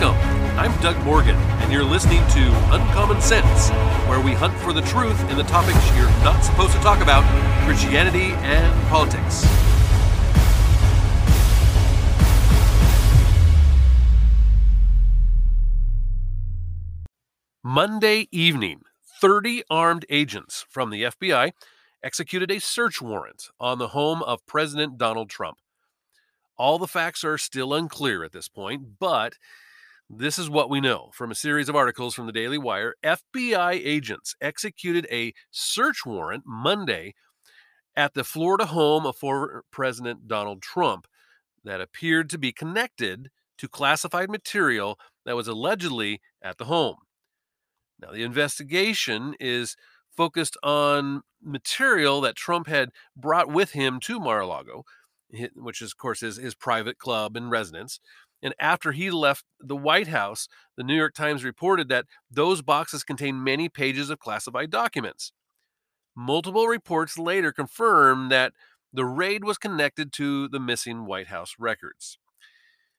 Welcome. I'm Doug Morgan, and you're listening to Uncommon Sense, where we hunt for the truth in the topics you're not supposed to talk about Christianity and politics. Monday evening, 30 armed agents from the FBI executed a search warrant on the home of President Donald Trump. All the facts are still unclear at this point, but this is what we know from a series of articles from the Daily Wire. FBI agents executed a search warrant Monday at the Florida home of former President Donald Trump that appeared to be connected to classified material that was allegedly at the home. Now, the investigation is focused on material that Trump had brought with him to Mar a Lago, which is, of course, is his private club and residence. And after he left the White House, the New York Times reported that those boxes contained many pages of classified documents. Multiple reports later confirmed that the raid was connected to the missing White House records.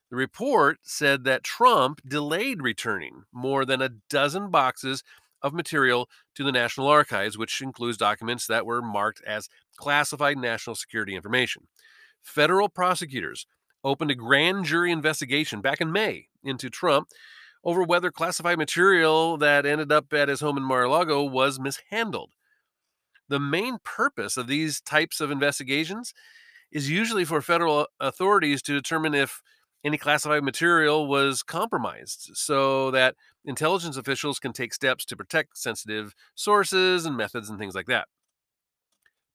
The report said that Trump delayed returning more than a dozen boxes of material to the National Archives, which includes documents that were marked as classified national security information. Federal prosecutors opened a grand jury investigation back in May into Trump over whether classified material that ended up at his home in Mar a Lago was mishandled. The main purpose of these types of investigations is usually for federal authorities to determine if any classified material was compromised so that intelligence officials can take steps to protect sensitive sources and methods and things like that.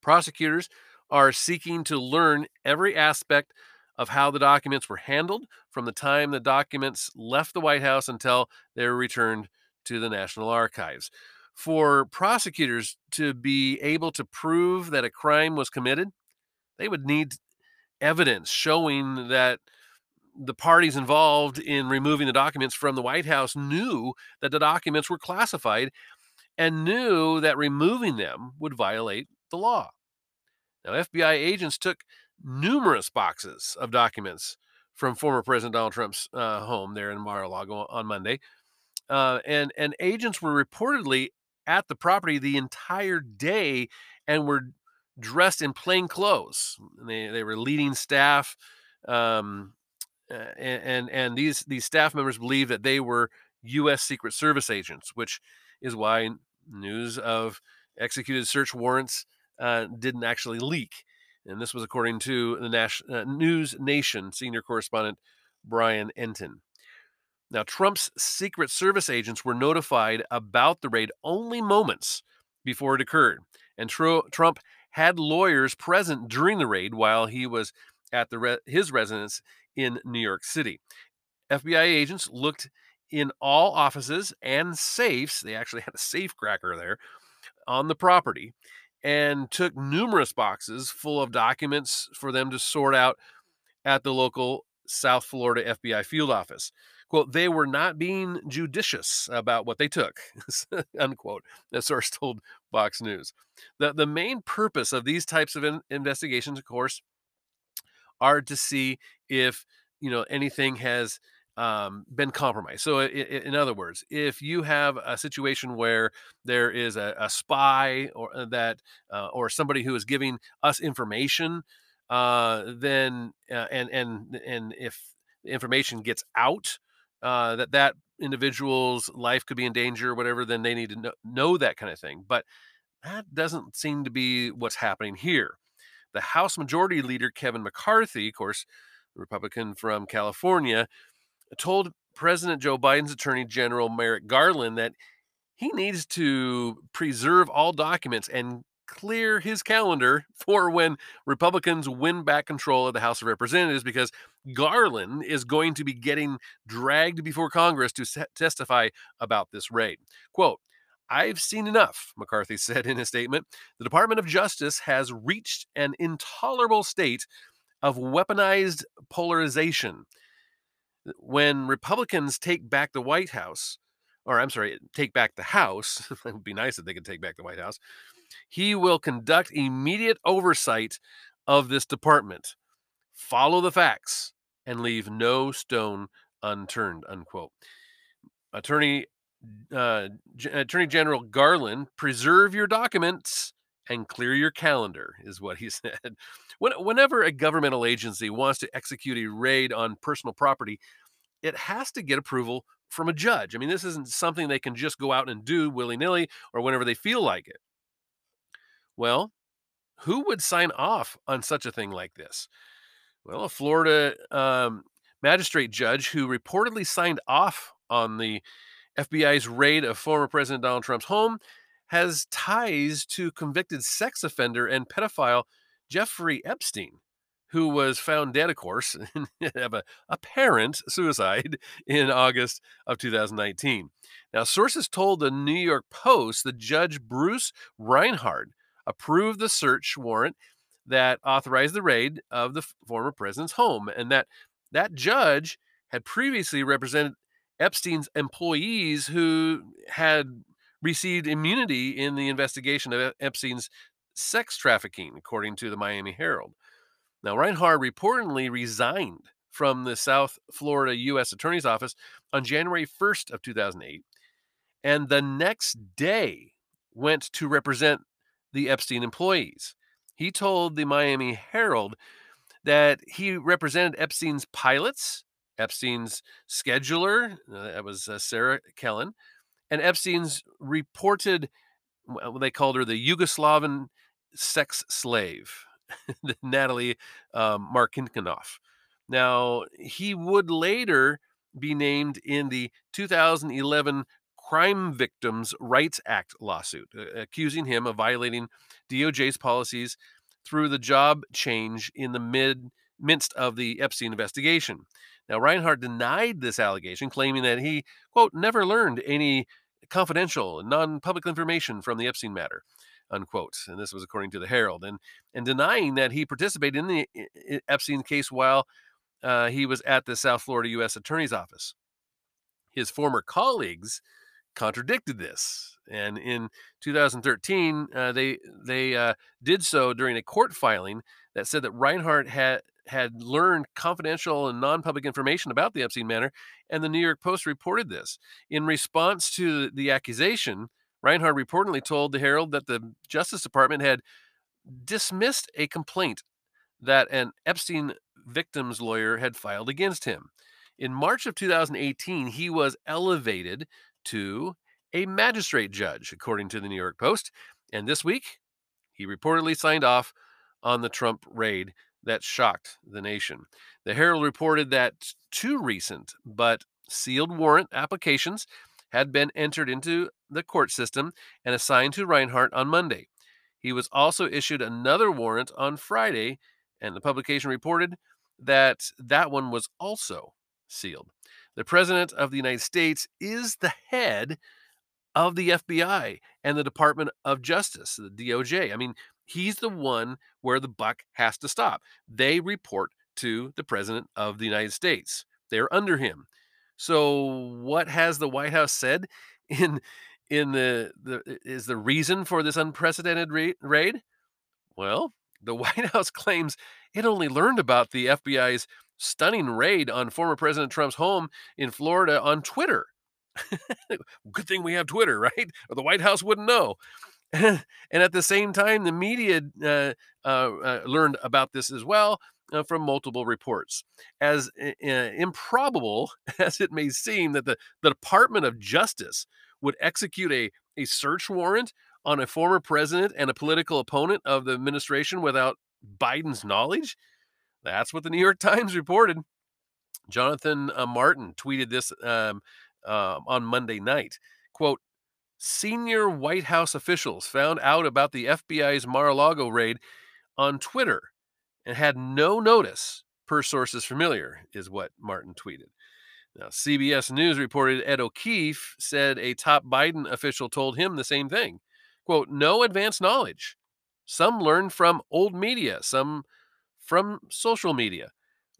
Prosecutors are seeking to learn every aspect of how the documents were handled from the time the documents left the White House until they were returned to the National Archives. For prosecutors to be able to prove that a crime was committed, they would need evidence showing that the parties involved in removing the documents from the White House knew that the documents were classified and knew that removing them would violate the law. Now, FBI agents took numerous boxes of documents from former President Donald Trump's uh, home there in Mar-a-Lago on Monday, uh, and and agents were reportedly at the property the entire day and were dressed in plain clothes. They they were leading staff um, uh, and and these these staff members believe that they were U.S. Secret Service agents, which is why news of executed search warrants uh, didn't actually leak. And this was according to the uh, News Nation senior correspondent Brian Entin. Now, Trump's Secret Service agents were notified about the raid only moments before it occurred, and Tr- Trump had lawyers present during the raid while he was at the re- his residence in New York City. FBI agents looked in all offices and safes. They actually had a safe cracker there on the property and took numerous boxes full of documents for them to sort out at the local South Florida FBI field office. Quote, they were not being judicious about what they took, unquote, the source told Fox News. The, the main purpose of these types of in- investigations, of course, are to see if you know anything has um, been compromised. So, in, other words, if you have a situation where there is a, a spy or uh, that uh, or somebody who is giving us information, uh, then uh, and and and if information gets out, uh, that that individual's life could be in danger or whatever, then they need to know, know that kind of thing. But that doesn't seem to be what's happening here. The House Majority Leader Kevin McCarthy, of course, Republican from California, told President Joe Biden's Attorney General Merrick Garland that he needs to preserve all documents and clear his calendar for when Republicans win back control of the House of Representatives because Garland is going to be getting dragged before Congress to testify about this raid. Quote, I've seen enough, McCarthy said in a statement. The Department of Justice has reached an intolerable state of weaponized polarization. When Republicans take back the White House, or I'm sorry, take back the House, it would be nice if they could take back the White House, he will conduct immediate oversight of this department, follow the facts, and leave no stone unturned, unquote. Attorney uh, G- Attorney General Garland, preserve your documents and clear your calendar, is what he said. When, whenever a governmental agency wants to execute a raid on personal property, it has to get approval from a judge. I mean, this isn't something they can just go out and do willy nilly or whenever they feel like it. Well, who would sign off on such a thing like this? Well, a Florida um, magistrate judge who reportedly signed off on the FBI's raid of former President Donald Trump's home has ties to convicted sex offender and pedophile Jeffrey Epstein, who was found dead, of course, of a apparent suicide in August of 2019. Now, sources told the New York Post that Judge Bruce Reinhart approved the search warrant that authorized the raid of the former president's home, and that that judge had previously represented Epstein's employees who had received immunity in the investigation of Epstein's sex trafficking, according to the Miami Herald. Now, Reinhart reportedly resigned from the South Florida U.S. Attorney's Office on January 1st of 2008, and the next day went to represent the Epstein employees. He told the Miami Herald that he represented Epstein's pilots, Epstein's scheduler, uh, that was uh, Sarah Kellen, and Epstein's reported, well, they called her the Yugoslavian sex slave, Natalie um, Marcinkinoff. Now, he would later be named in the 2011 Crime Victims' Rights Act lawsuit, uh, accusing him of violating DOJ's policies through the job change in the mid midst of the Epstein investigation. Now, Reinhart denied this allegation, claiming that he, quote, never learned any confidential non public information from the Epstein matter, unquote. And this was according to the Herald, and, and denying that he participated in the Epstein case while uh, he was at the South Florida U.S. Attorney's Office. His former colleagues contradicted this. And in 2013, uh, they they uh, did so during a court filing that said that Reinhart had had learned confidential and non-public information about the Epstein matter, and the New York Post reported this. In response to the accusation, Reinhart reportedly told the Herald that the Justice Department had dismissed a complaint that an Epstein victim's lawyer had filed against him. In March of 2018, he was elevated to a magistrate judge, according to the New York Post. And this week, he reportedly signed off on the Trump raid that shocked the nation. The Herald reported that two recent but sealed warrant applications had been entered into the court system and assigned to Reinhart on Monday. He was also issued another warrant on Friday, and the publication reported that that one was also sealed. The President of the United States is the head of the FBI and the Department of Justice, the DOJ. I mean, he's the one where the buck has to stop. They report to the President of the United States, they're under him. So, what has the White House said in in the, the is the reason for this unprecedented raid? Well, the White House claims it only learned about the FBI's stunning raid on former President Trump's home in Florida on Twitter. Good thing we have Twitter, right? Or the White House wouldn't know. and at the same time, the media uh, uh, uh, learned about this as well uh, from multiple reports. As improbable as it may seem that the, the Department of Justice would execute a, a search warrant on a former president and a political opponent of the administration without Biden's knowledge, that's what the New York Times reported. Jonathan uh, Martin tweeted this um, uh, on Monday night. Quote, senior White House officials found out about the FBI's Mar-a-Lago raid on Twitter and had no notice, per sources familiar, is what Martin tweeted. Now, CBS News reported Ed O'Keefe said a top Biden official told him the same thing. Quote, no advance knowledge. Some learned from old media, some from social media.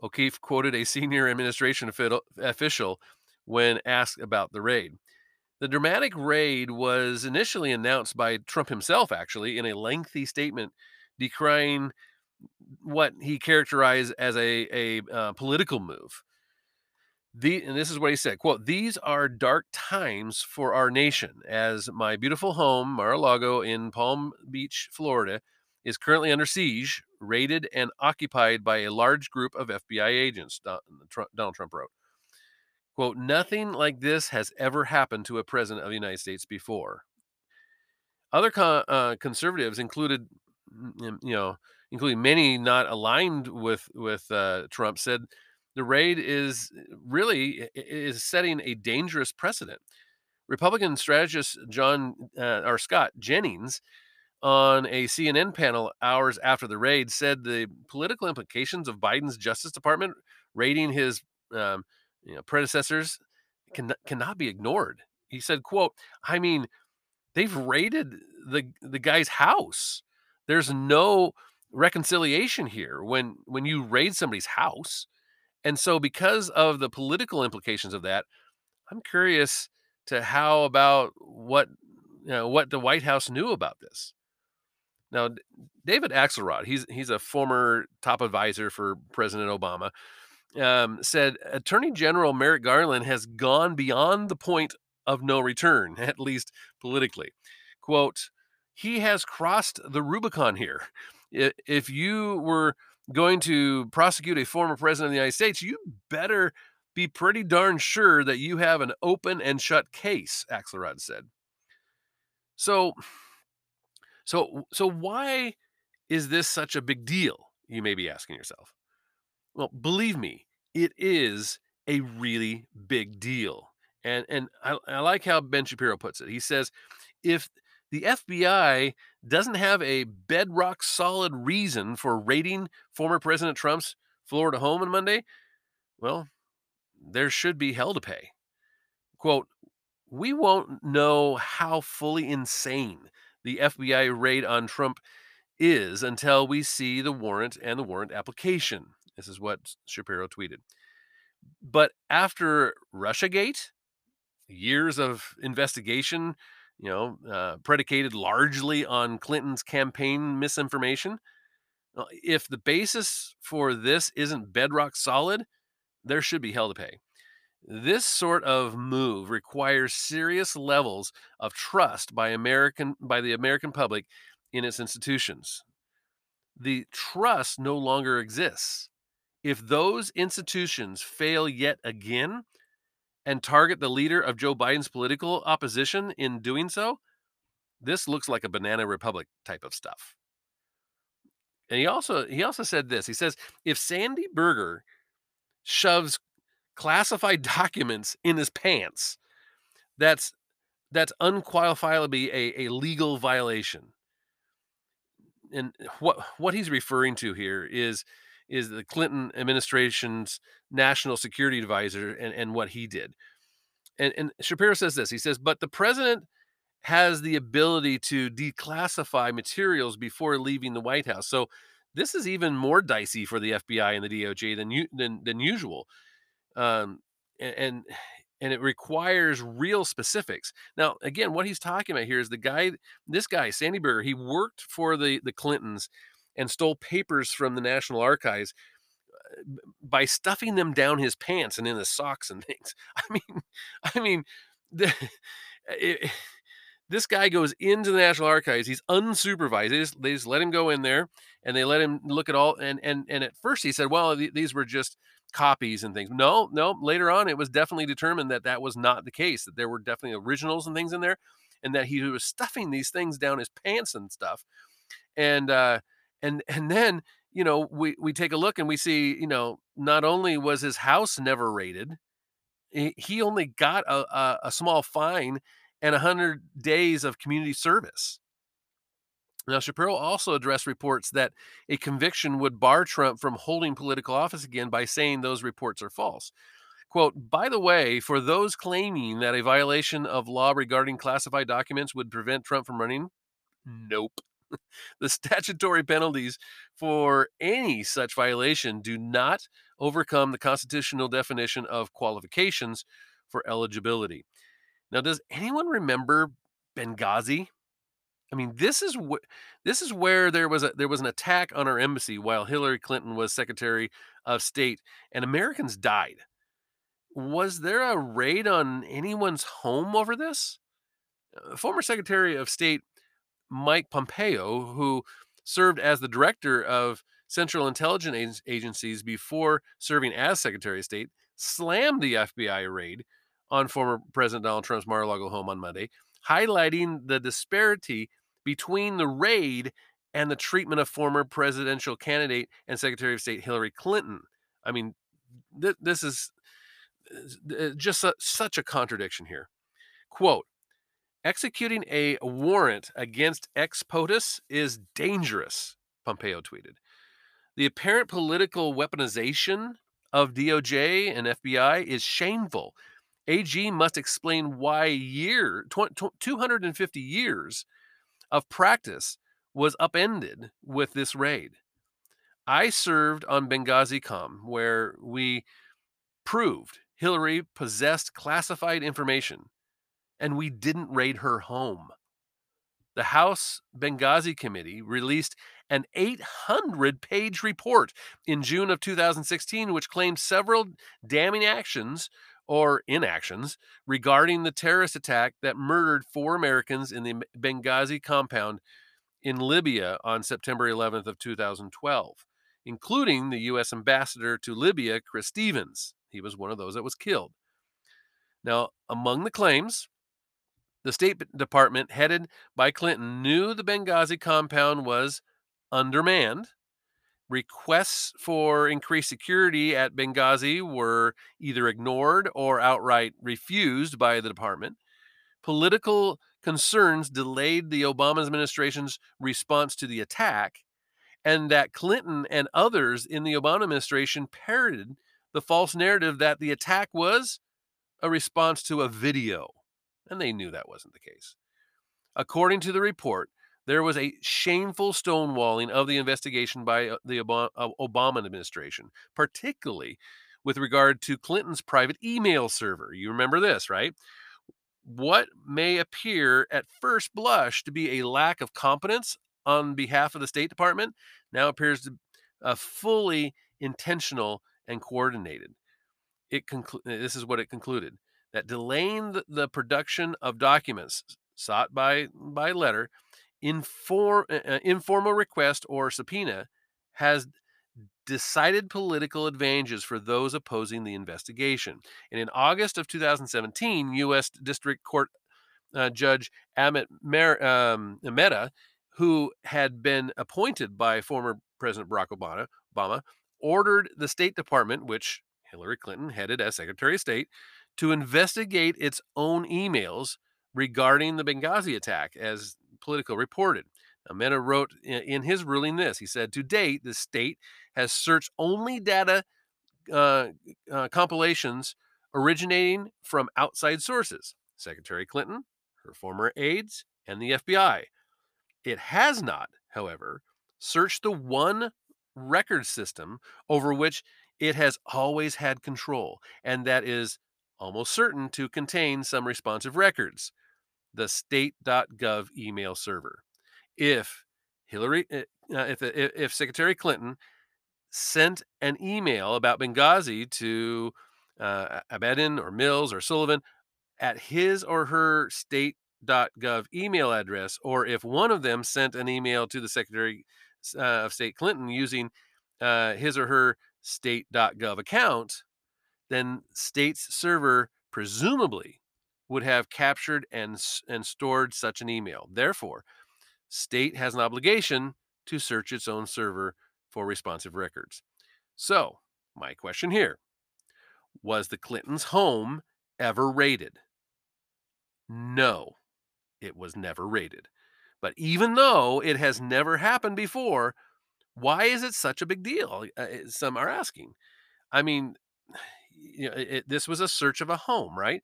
O'Keefe quoted a senior administration official when asked about the raid. The dramatic raid was initially announced by Trump himself, actually, in a lengthy statement decrying what he characterized as a, a uh, political move. The, and this is what he said quote these are dark times for our nation as my beautiful home mar-a-lago in palm beach florida is currently under siege raided and occupied by a large group of fbi agents donald trump wrote quote nothing like this has ever happened to a president of the united states before other con- uh, conservatives included you know including many not aligned with with uh, trump said the raid is really is setting a dangerous precedent. Republican strategist John uh, or Scott Jennings on a CNN panel hours after the raid said the political implications of Biden's Justice Department raiding his um, you know, predecessors can, cannot be ignored. He said, "quote I mean, they've raided the the guy's house. There's no reconciliation here when when you raid somebody's house." And so, because of the political implications of that, I'm curious to how about what you know, what the White House knew about this. Now, David Axelrod, he's he's a former top advisor for President Obama, um, said Attorney General Merrick Garland has gone beyond the point of no return, at least politically. "Quote: He has crossed the Rubicon here. If you were going to prosecute a former president of the United States, you better be pretty darn sure that you have an open and shut case, Axelrod said. So, so, so why is this such a big deal? You may be asking yourself. Well, believe me, it is a really big deal. And and I, I like how Ben Shapiro puts it. He says, if the FBI doesn't have a bedrock solid reason for raiding former President Trump's Florida home on Monday, well, there should be hell to pay. Quote, we won't know how fully insane the FBI raid on Trump is until we see the warrant and the warrant application. This is what Shapiro tweeted. But after Russiagate, years of investigation, you know, uh, predicated largely on Clinton's campaign misinformation. If the basis for this isn't bedrock solid, there should be hell to pay. This sort of move requires serious levels of trust by American by the American public in its institutions. The trust no longer exists. If those institutions fail yet again, and target the leader of Joe Biden's political opposition in doing so, this looks like a banana republic type of stuff. And he also he also said this. He says if Sandy Berger shoves classified documents in his pants, that's that's unqualifiably a, a legal violation. And what what he's referring to here is is the Clinton administration's national security advisor and, and what he did. And, and Shapiro says this he says, but the president has the ability to declassify materials before leaving the White House. So this is even more dicey for the FBI and the DOJ than than, than usual. Um, and and it requires real specifics. Now, again, what he's talking about here is the guy, this guy, Sandy Berger, he worked for the the Clintons and stole papers from the National Archives uh, by stuffing them down his pants and in his socks and things. I mean, I mean, the, it, this guy goes into the National Archives. He's unsupervised. They just, they just let him go in there and they let him look at all. And and and at first he said, well, th- these were just copies and things. No, no. Later on, it was definitely determined that that was not the case. That there were definitely originals and things in there, and that he was stuffing these things down his pants and stuff. And uh, and and then you know we we take a look and we see you know not only was his house never raided he only got a, a, a small fine and 100 days of community service. Now shapiro also addressed reports that a conviction would bar trump from holding political office again by saying those reports are false. Quote by the way for those claiming that a violation of law regarding classified documents would prevent trump from running nope the statutory penalties for any such violation do not overcome the constitutional definition of qualifications for eligibility. Now, does anyone remember Benghazi? I mean, this is what this is where there was a there was an attack on our embassy while Hillary Clinton was Secretary of State, and Americans died. was there a raid on anyone's home over this? Uh, former Secretary of State Mike Pompeo, who served as the director of Central Intelligence Agencies before serving as Secretary of State, slammed the FBI raid on former President Donald Trump's Mar a Lago home on Monday, highlighting the disparity between the raid and the treatment of former presidential candidate and Secretary of State Hillary Clinton. I mean, th- this is uh, just a, such a contradiction here. Quote, executing a warrant against ex POTUS is dangerous, Pompeo tweeted. The apparent political weaponization of DOJ and FBI is shameful. AG must explain why year 250 years of practice was upended with this raid. I served on Benghazi Com, where we proved Hillary possessed classified information, and we didn't raid her home. The House Benghazi Committee released an 800 page report in June of 2016, which claimed several damning actions or inactions regarding the terrorist attack that murdered four Americans in the Benghazi compound in Libya on September 11th of 2012, including the U.S. ambassador to Libya, Chris Stevens. He was one of those that was killed. Now, among the claims, the State Department, headed by Clinton, knew the Benghazi compound was undermanned. Requests for increased security at Benghazi were either ignored or outright refused by the department. Political concerns delayed the Obama administration's response to the attack, and that Clinton and others in the Obama administration parroted the false narrative that the attack was a response to a video. And they knew that wasn't the case. According to the report, there was a shameful stonewalling of the investigation by uh, the uh, Obama administration, particularly with regard to Clinton's private email server. You remember this, right? What may appear at first blush to be a lack of competence on behalf of the State Department now appears to uh, fully intentional and coordinated. It conclu- this is what it concluded that delaying the, production of documents sought by by letter inform, uh, informal request or subpoena has decided political advantages for those opposing the investigation. And in August of 2017, U.S. District Court uh, Judge Amit Mer- um, Mehta, who had been appointed by former President Barack Obama, Obama, ordered the State Department, which Hillary Clinton headed as Secretary of State, to investigate its own emails regarding the Benghazi attack, as Politico reported. Mehta wrote in his ruling this. He said, To date, the state has searched only data uh, uh, compilations originating from outside sources Secretary Clinton, her former aides, and the FBI. It has not, however, searched the one record system over which it has always had control, and that is almost certain to contain some responsive records the state.gov email server. If Hillary, eh, uh, if, if Secretary Clinton sent an email about Benghazi to uh, Abedin or Mills or Sullivan at his or her state.gov email address, or if one of them sent an email to the Secretary uh, of State Clinton using uh, his or her state.gov account, then state's server presumably would have captured and, and stored such an email. Therefore, state has an obligation to search its own server for responsive records. So, my question here was the Clintons' home ever raided? No, it was never raided. But even though it has never happened before, why is it such a big deal? Some are asking. I mean, you know, it, this was a search of a home, right?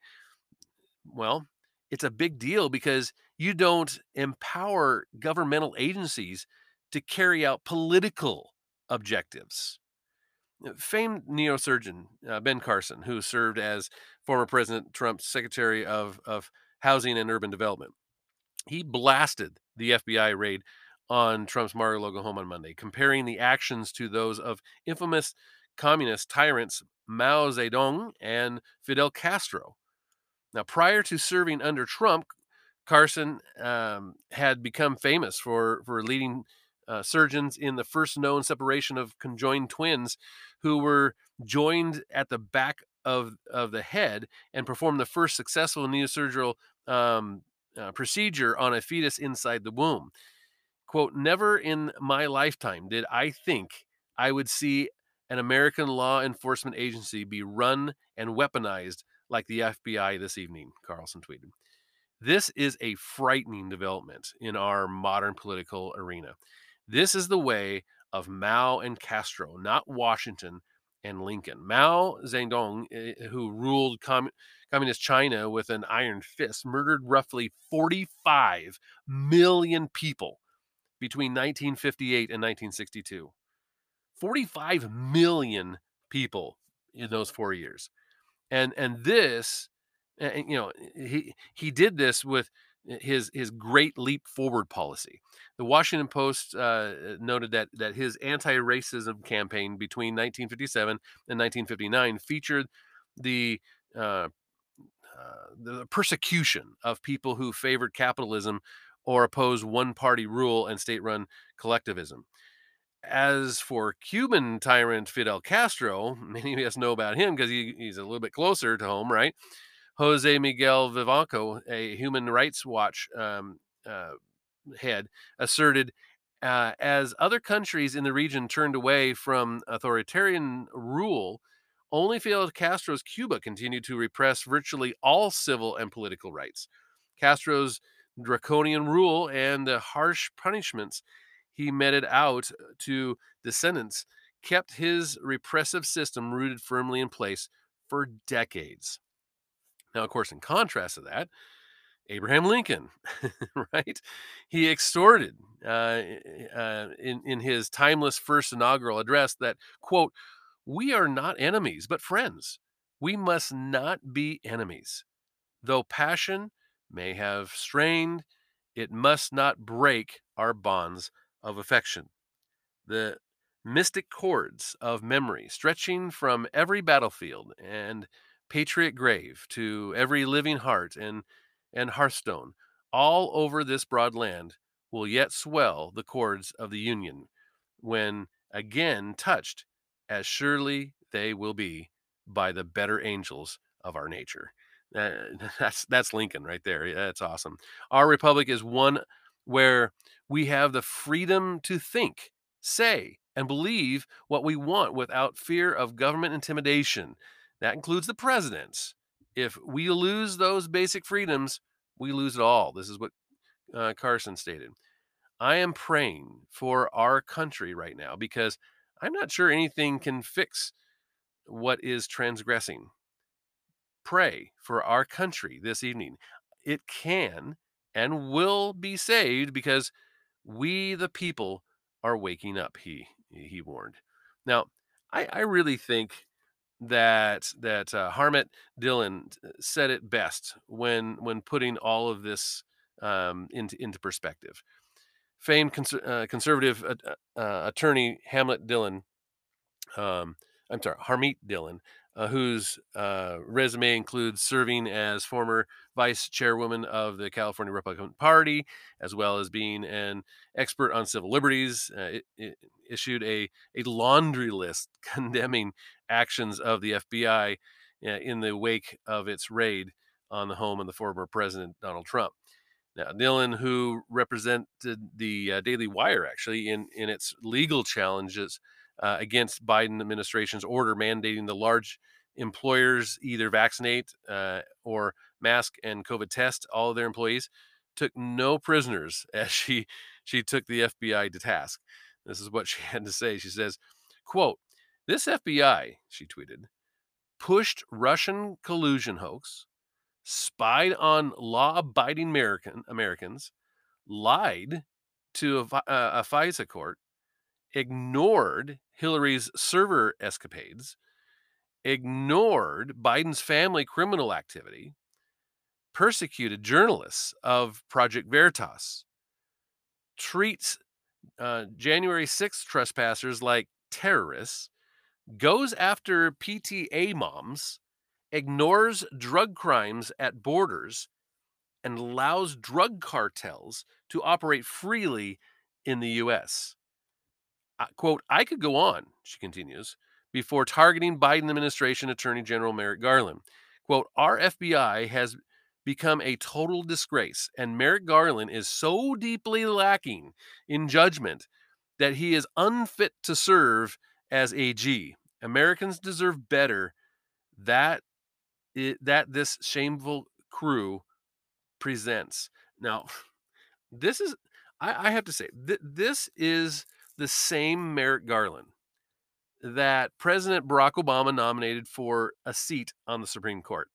Well, it's a big deal because you don't empower governmental agencies to carry out political objectives. Uh, famed neurosurgeon uh, Ben Carson, who served as former President Trump's Secretary of, of Housing and Urban Development, he blasted the FBI raid on Trump's Mar-a-Lago home on Monday, comparing the actions to those of infamous communist tyrants Mao Zedong and Fidel Castro. Now, prior to serving under Trump, Carson um, had become famous for for leading uh, surgeons in the first known separation of conjoined twins, who were joined at the back of of the head and performed the first successful neurosurgical um, uh, procedure on a fetus inside the womb. Quote: Never in my lifetime did I think I would see an American law enforcement agency be run and weaponized like the FBI this evening, Carlson tweeted. This is a frightening development in our modern political arena. This is the way of Mao and Castro, not Washington and Lincoln. Mao Zedong, eh, who ruled com- communist China with an iron fist, murdered roughly 45 million people between 1958 and 1962. 45 million people in those four years. And and this, and, you know, he he did this with his his great leap forward policy. The Washington Post uh, noted that that his anti-racism campaign between 1957 and 1959 featured the uh, uh, the persecution of people who favored capitalism or opposed one-party rule and state-run collectivism. As for Cuban tyrant Fidel Castro, many of us know about him because he, he's a little bit closer to home, right? Jose Miguel Vivanco, a Human Rights Watch um, uh, head, asserted uh, as other countries in the region turned away from authoritarian rule, only Fidel Castro's Cuba continued to repress virtually all civil and political rights. Castro's draconian rule and the harsh punishments he meted out to descendants kept his repressive system rooted firmly in place for decades. Now, of course, in contrast to that, Abraham Lincoln, right? He extorted uh, uh, in, in his timeless first inaugural address that, quote, we are not enemies, but friends. We must not be enemies. Though passion may have strained, it must not break our bonds of affection. The mystic cords of memory stretching from every battlefield and patriot grave to every living heart and, and hearthstone all over this broad land will yet swell the cords of the Union when again touched, as surely they will be by the better angels of our nature. Uh, that's that's Lincoln right there. That's awesome. Our republic is one where we have the freedom to think, say, and believe what we want without fear of government intimidation. That includes the president's. If we lose those basic freedoms, we lose it all. This is what uh, Carson stated. I am praying for our country right now because I'm not sure anything can fix what is transgressing. Pray for our country this evening. It can and will be saved because we, the people, are waking up. He he warned. Now, I, I really think that that uh, Harmeet Dhillon said it best when when putting all of this um, into into perspective. Famed cons- uh, conservative uh, uh, attorney Hamlet Dhillon, um, I'm sorry, Harmeet Dhillon, uh, whose uh, resume includes serving as former vice chairwoman of the California Republican Party, as well as being an expert on civil liberties. Uh, it, it issued a, a laundry list condemning actions of the FBI uh, in the wake of its raid on the home of the former President Donald Trump. Now, Dhillon, who represented the uh, Daily Wire actually in, in its legal challenges uh, against Biden administration's order mandating the large employers either vaccinate uh, or mask and COVID test all of their employees, took no prisoners as she she took the FBI to task. This is what she had to say. She says, "quote This FBI," she tweeted, pushed Russian collusion hoax, spied on law-abiding American Americans, lied to a, a, a FISA court, ignored Hillary's server escapades, ignored Biden's family criminal activity, persecuted journalists of Project Veritas, treats uh, January 6th trespassers like terrorists, goes after PTA moms, ignores drug crimes at borders, and allows drug cartels to operate freely in the US. Quote, I could go on, she continues, before targeting Biden administration Attorney General Merrick Garland. Quote, our FBI has become a total disgrace, and Merrick Garland is so deeply lacking in judgment that he is unfit to serve as AG. Americans deserve better. That i- that this shameful crew presents. Now, this is I, I have to say th- this is the same Merrick Garland that President Barack Obama nominated for a seat on the Supreme Court.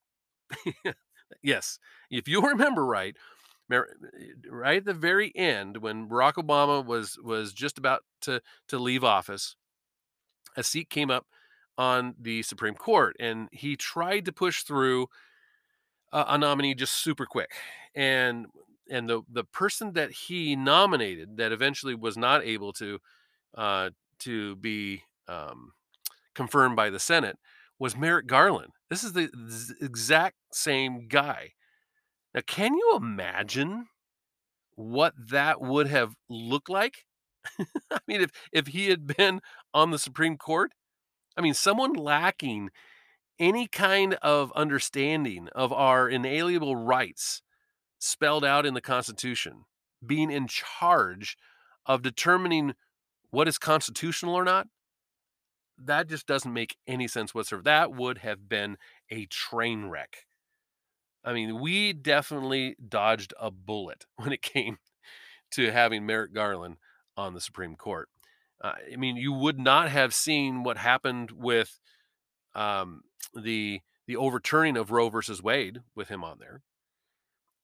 yes, if you remember right, right at the very end when Barack Obama was was just about to to leave office, a seat came up on the Supreme Court, and he tried to push through a, a nominee just super quick, and and the the person that he nominated that eventually was not able to uh, to be um, confirmed by the Senate was Merrick Garland. This is the exact same guy. Now, can you imagine what that would have looked like? I mean, if if he had been on the Supreme Court, I mean, someone lacking any kind of understanding of our inalienable rights spelled out in the Constitution, being in charge of determining what is constitutional or not, that just doesn't make any sense whatsoever. That would have been a train wreck. I mean, we definitely dodged a bullet when it came to having Merrick Garland on the Supreme Court. Uh, I mean, you would not have seen what happened with um, the the overturning of Roe versus Wade with him on there,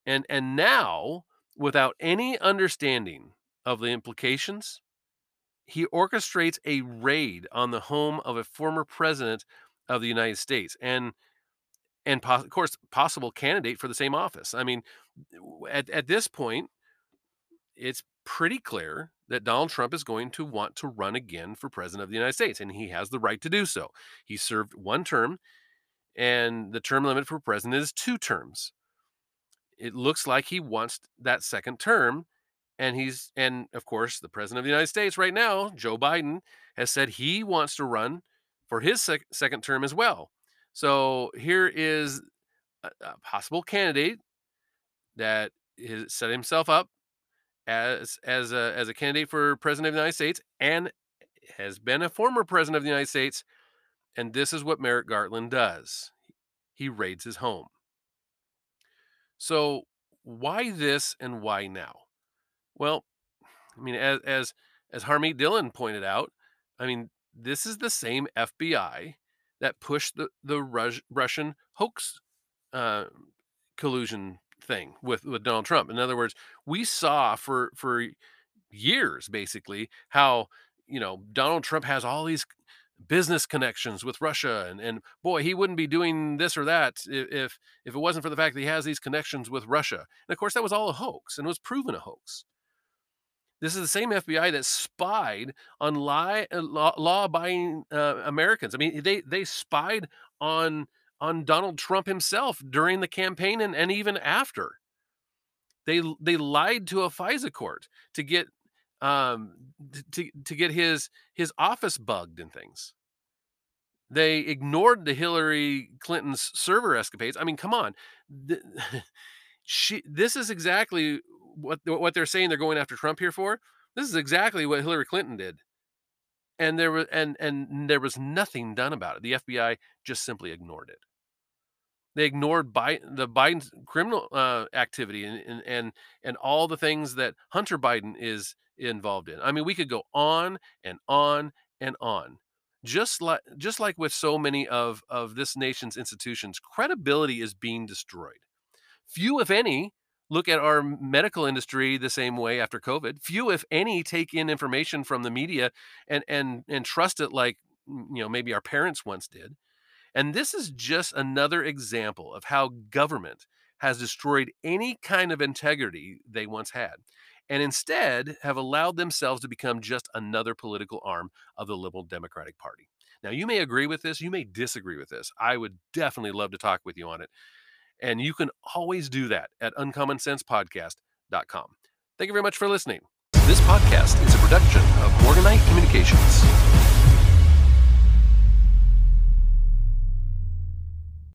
and and now without any understanding of the implications, he orchestrates a raid on the home of a former president of the United States and and pos- of course possible candidate for the same office. I mean, at at this point, it's pretty clear that Donald Trump is going to want to run again for president of the United States, and he has the right to do so. He served one term, and the term limit for president is two terms. It looks like he wants that second term, and he's and of course the president of the United States right now, Joe Biden, has said he wants to run for his sec- second term as well. So here is a, a possible candidate that has set himself up as as a as a candidate for president of the United States and has been a former president of the United States. And this is what Merrick Garland does. He raids his home. So why this and why now? Well, I mean, as as as Harmeet Dhillon pointed out, I mean, this is the same FBI that pushed the the Rus- Russian hoax uh, collusion thing with with Donald Trump. In other words, we saw for for years basically how you know Donald Trump has all these business connections with Russia and and boy he wouldn't be doing this or that if if it wasn't for the fact that he has these connections with Russia. And of course that was all a hoax and was proven a hoax. This is the same FBI that spied on lie, uh, law, law-abiding uh, Americans. I mean, they they spied on on Donald Trump himself during the campaign and, and even after. They they lied to a FISA court to get um to to get his his office bugged and things. They ignored the Hillary Clinton's server escapades. I mean, come on. She this is exactly what what they're saying they're going after Trump here for. This is exactly what Hillary Clinton did. And there was and and there was nothing done about it. The FBI just simply ignored it. They ignored Biden, the Biden's criminal uh, activity and, and and and all the things that Hunter Biden is involved in. I mean, we could go on and on and on. Just like just like with so many of of this nation's institutions, credibility is being destroyed. Few, if any, look at our medical industry the same way after COVID. Few, if any, take in information from the media and and and trust it like you know maybe our parents once did. And this is just another example of how government has destroyed any kind of integrity they once had, and instead have allowed themselves to become just another political arm of the liberal Democratic Party. Now, you may agree with this, you may disagree with this. I would definitely love to talk with you on it. And you can always do that at uncommonsensepodcast.com. Thank you very much for listening. This podcast is a production of Morganite Communications.